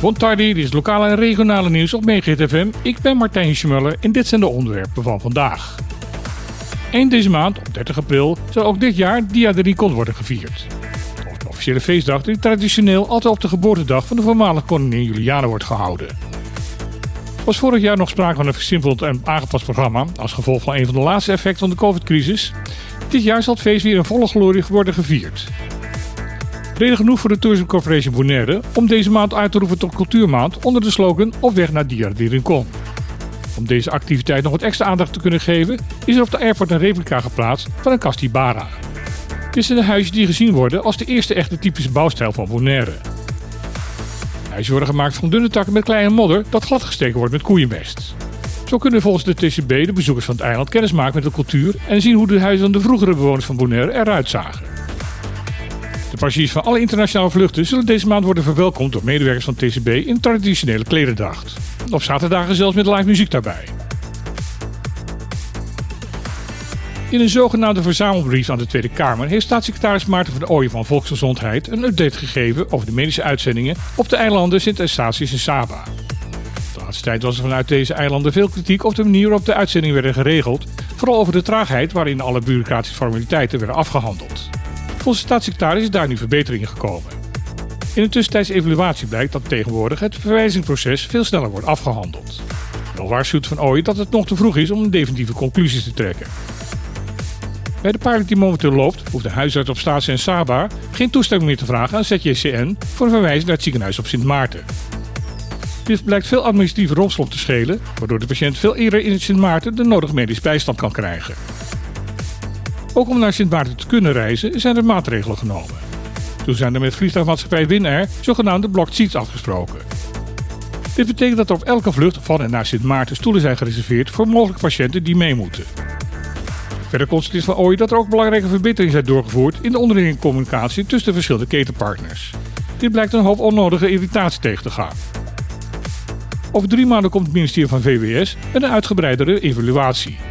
Bon tardi, dit is lokale en regionale nieuws op Megahit FM. Ik ben Martijn Schmuller en dit zijn de onderwerpen van vandaag. Eind deze maand, op 30 april, zal ook dit jaar Dia de Ricon worden gevierd. De officiële feestdag die traditioneel altijd op de geboortedag van de voormalige koningin Juliana wordt gehouden. Was vorig jaar nog sprake van een versimpeld en aangepast programma als gevolg van een van de laatste effecten van de COVID-crisis. Dit jaar zal het feest weer in volle glorie worden gevierd. Reden genoeg voor de Tourism Corporation Bonaire om deze maand uit te roepen tot cultuurmaand onder de slogan Op weg naar Dia de Rincon. Om deze activiteit nog wat extra aandacht te kunnen geven, is er op de airport een replica geplaatst van een Castibara. Dit zijn de huisjes die gezien worden als de eerste echte typische bouwstijl van Bonaire. Huisjes worden gemaakt van dunne takken met kleine modder dat gladgesteken wordt met koeienmest. Zo kunnen volgens de TCB de bezoekers van het eiland kennis maken met de cultuur en zien hoe de huizen van de vroegere bewoners van Bonaire eruit zagen. De passagiers van alle internationale vluchten zullen deze maand worden verwelkomd door medewerkers van TCB in traditionele klederdracht. Op zaterdagen zelfs met live muziek daarbij. In een zogenaamde verzamelbrief aan de Tweede Kamer heeft staatssecretaris Maarten van Ooyen van Volksgezondheid een update gegeven over de medische uitzendingen op de eilanden Sint-Eustatius en Saba. De laatste tijd was er vanuit deze eilanden veel kritiek op de manier waarop de uitzendingen werden geregeld, vooral over de traagheid waarin alle bureaucratische formaliteiten werden afgehandeld. Volgens de staatssecretaris is daar nu verbetering in gekomen. In een tussentijdse evaluatie blijkt dat tegenwoordig het verwijzingsproces veel sneller wordt afgehandeld. Wel waarschuwt Van Ooyen dat het nog te vroeg is om definitieve conclusie te trekken. Bij de pilot die momenteel loopt, hoeft de huisarts op Staats en Saba geen toestemming meer te vragen aan ZJCN voor een verwijzing naar het ziekenhuis op Sint Maarten. Dit blijkt veel administratieve romslomp te schelen, waardoor de patiënt veel eerder in Sint Maarten de nodige medische bijstand kan krijgen. Ook om naar Sint Maarten te kunnen reizen zijn er maatregelen genomen. Toen zijn er met vliegtuigmaatschappij Winair zogenaamde blocked seats afgesproken. Dit betekent dat er op elke vlucht van en naar Sint Maarten stoelen zijn gereserveerd voor mogelijke patiënten die mee moeten. Verder constateert Van Ooy dat er ook belangrijke verbeteringen zijn doorgevoerd in de onderlinge communicatie tussen de verschillende ketenpartners. Dit blijkt een hoop onnodige irritatie tegen te gaan. Over drie maanden komt het ministerie van VWS met een uitgebreidere evaluatie.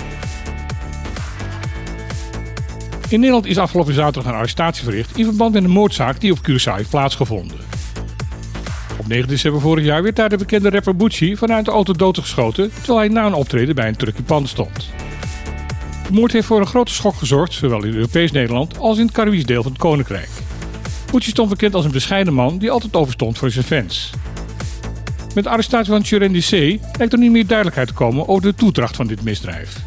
In Nederland is afgelopen zaterdag een arrestatie verricht in verband met een moordzaak die op Curaçao heeft plaatsgevonden. Op 9 december vorig jaar werd daar de bekende rapper Bucci vanuit de auto doodgeschoten terwijl hij na een optreden bij een Turkey pand stond. De moord heeft voor een grote schok gezorgd, zowel in Europees Nederland als in het Caribisch deel van het Koninkrijk. Bucci stond bekend als een bescheiden man die altijd overstond voor zijn fans. Met de arrestatie van Churen DC lijkt er nu meer duidelijkheid te komen over de toedracht van dit misdrijf.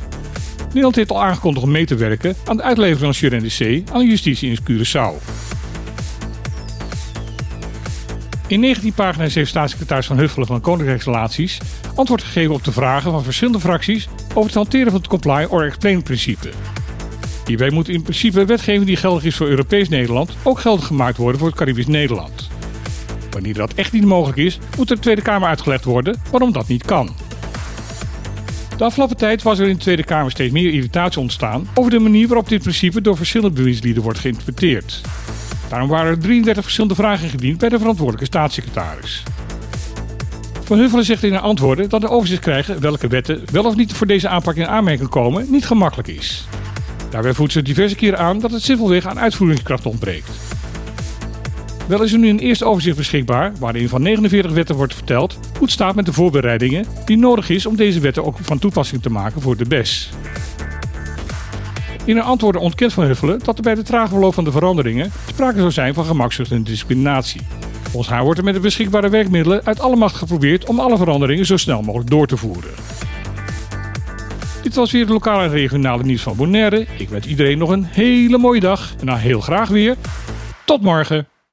Nederland heeft al aangekondigd om mee te werken aan de uitlevering van Churen DC aan de justitie in Curaçao. In 19 pagina's heeft staatssecretaris Van Huffelen van Koninkrijksrelaties antwoord gegeven op de vragen van verschillende fracties over het hanteren van het comply or explain principe. Hierbij moet in principe wetgeving die geldig is voor Europees Nederland ook geldig gemaakt worden voor het Caribisch Nederland. Wanneer dat echt niet mogelijk is, moet de Tweede Kamer uitgelegd worden waarom dat niet kan. De afgelopen tijd was er in de Tweede Kamer steeds meer irritatie ontstaan over de manier waarop dit principe door verschillende bewindslieden wordt geïnterpreteerd. Daarom waren er 33 verschillende vragen ingediend bij de verantwoordelijke staatssecretaris. Van Huffelen zegt in haar antwoorden dat de overzicht krijgen welke wetten wel of niet voor deze aanpak in aanmerking komen niet gemakkelijk is. Daarbij voert ze diverse keren aan dat het simpelweg aan uitvoeringskracht ontbreekt. Wel is er nu een eerste overzicht beschikbaar waarin van 49 wetten wordt verteld hoe het staat met de voorbereidingen die nodig is om deze wetten ook van toepassing te maken voor de BES. In haar antwoorden ontkent Van Huffelen dat er bij de trage verloop van de veranderingen sprake zou zijn van gemakzucht en discriminatie. Volgens haar wordt er met de beschikbare werkmiddelen uit alle macht geprobeerd om alle veranderingen zo snel mogelijk door te voeren. Dit was weer het lokale en regionale nieuws van Bonaire. Ik wens iedereen nog een hele mooie dag en dan heel graag weer. Tot morgen!